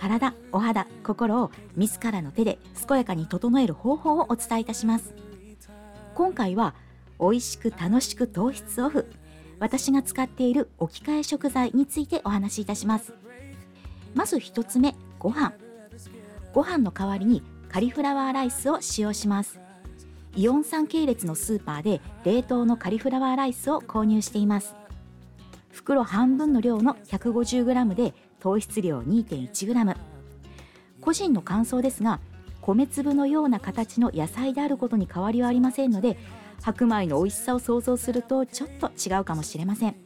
体お肌心を自らの手で健やかに整える方法をお伝えいたします。今回は美味しく楽しく糖質オフ私が使っている置き換え食材についてお話しいたします。まず1つ目ご飯。ご飯の代わりにカリフラワーライスを使用します。イオン産系列のスーパーで冷凍のカリフラワーライスを購入しています。袋半分の量の 150g で糖質量 2.1g 個人の感想ですが米粒のような形の野菜であることに変わりはありませんので白米の美味しさを想像するとちょっと違うかもしれません。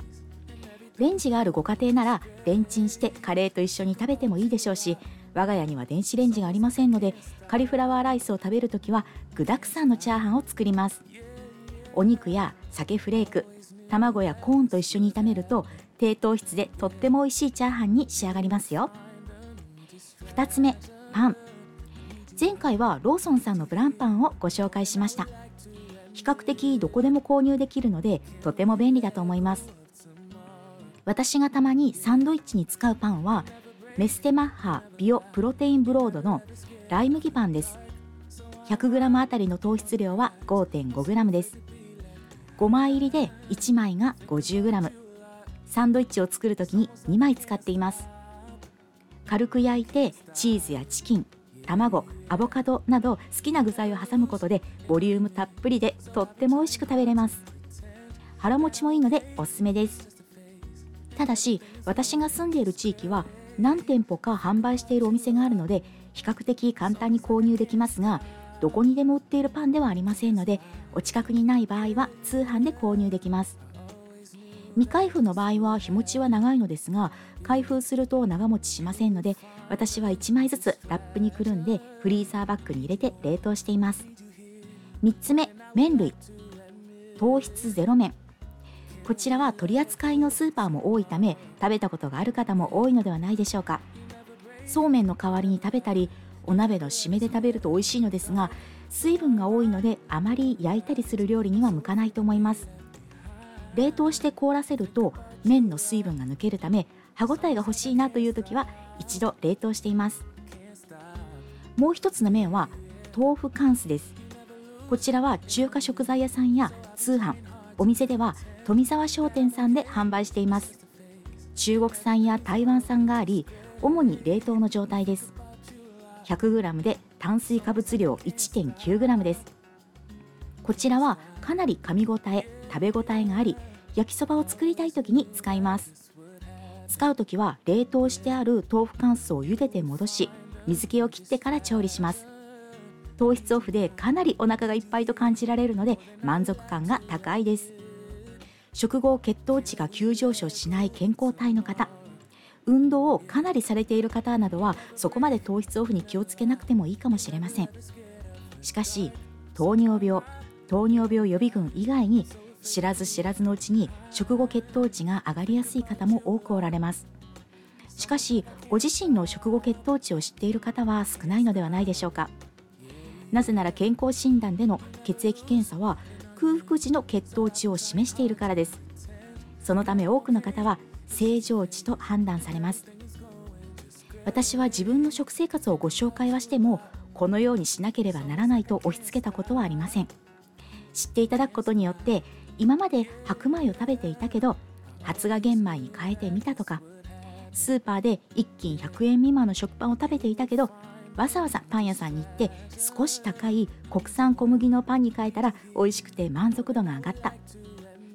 レンジがあるご家庭ならレンチンしてカレーと一緒に食べてもいいでしょうし我が家には電子レンジがありませんのでカリフラワーライスを食べるときは具沢山のチャーハンを作ります。お肉や鮭フレーク卵やコーンと一緒に炒めると低糖質でとっても美味しいチャーハンに仕上がりますよ。2つ目パン。前回はローソンさんのブランパンをご紹介しました。比較的どこでも購入できるのでとても便利だと思います。私がたまにサンドイッチに使うパンはメステマッハビオプロテインブロードのライ麦パンです。100g あたりの糖質量は 5.5g です。5枚入りで1枚が 50g サンドイッチを作るときに2枚使っています。軽く焼いてチーズやチキン卵アボカドなど好きな具材を挟むことでボリュームたっぷりでとっても美味しく食べれます。腹持ちもいいのでおすすめです。ただし私が住んでいる地域は何店舗か販売しているお店があるので比較的簡単に購入できますがどこにでも売っているパンではありませんのでお近くにない場合は通販で購入できます。未開封の場合は日持ちは長いのですが開封すると長持ちしませんので私は1枚ずつラップにくるんでフリーザーバッグに入れて冷凍しています。3つ目麺類。糖質ゼロ麺。こちらは取り扱いのスーパーも多いため食べたことがある方も多いのではないでしょうか。そうめんの代わりに食べたりお鍋の締めで食べると美味しいのですが水分が多いのであまり焼いたりする料理には向かないと思います。冷凍して凍らせると麺の水分が抜けるため歯ごたえが欲しいなという時は一度冷凍しています。もう一つの麺は豆腐カンスです。こちらは中華食材屋さんや通販お店では富沢商店さんで販売しています。中国産や台湾産があり主に冷凍の状態です。100g で炭水化物量 1.9g です。こちらはかなり噛み応え食べ応えがあり焼きそばを作りたい時に使います。使う時は冷凍してある豆腐乾燥を茹でて戻し水気を切ってから調理します。糖質オフでかなりお腹がいっぱいと感じられるので満足感が高いです。食後血糖値が急上昇しない健康体の方運動をかなりされている方などはそこまで糖質オフに気をつけなくてもいいかもしれません。しかし糖尿病糖尿病予備軍以外に知らず知らずのうちに食後血糖値が上がりやすい方も多くおられます。しかしご自身の食後血糖値を知っている方は少ないのではないでしょうか。なぜなら健康診断での血液検査は空腹時の血糖値を示しているからです。そのため多くの方は正常値と判断されます。私は自分の食生活をご紹介はしてもこのようにしなければならないと押し付けたことはありません。知っていただくことによって今まで白米を食べていたけど発芽玄米に変えてみたとかスーパーで1斤100円未満の食パンを食べていたけどわざわざパン屋さんに行って少し高い国産小麦のパンに変えたら美味しくて満足度が上がった。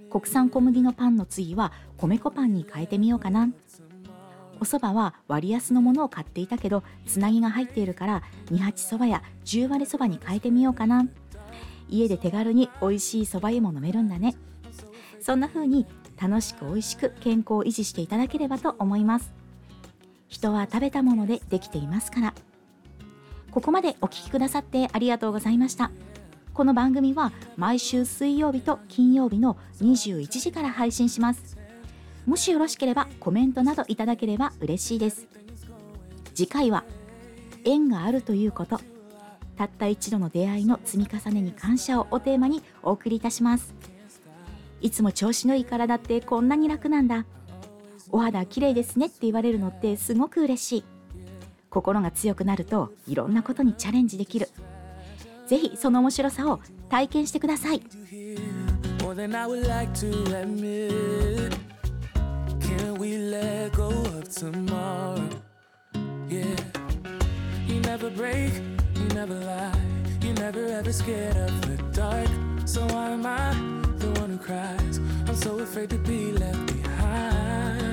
国産小麦のパンの次は米粉パンに変えてみようかな。お蕎麦は割安のものを買っていたけどつなぎが入っているから二八そばや十割そばに変えてみようかな。家で手軽に美味しいそば湯も飲めるんだね。そんな風に楽しく美味しく健康を維持していただければと思います。人は食べたものでできていますから。ここまでお聞きくださってありがとうございました。この番組は毎週水曜日と金曜日の21時から配信します。もしよろしければコメントなどいただければ嬉しいです。次回は縁があるということたった一度の出会いの積み重ねに感謝をおテーマにお送りいたします。いつも調子のいい体ってこんなに楽なんだ。お肌綺麗ですねって言われるのってすごく嬉しい。心が強くなるといろんなことにチャレンジできる。ぜひその面白さを体験してください never break, you never lie. You never ever scared of the dark. So why am I the one who cries? I'm so afraid to be left behind.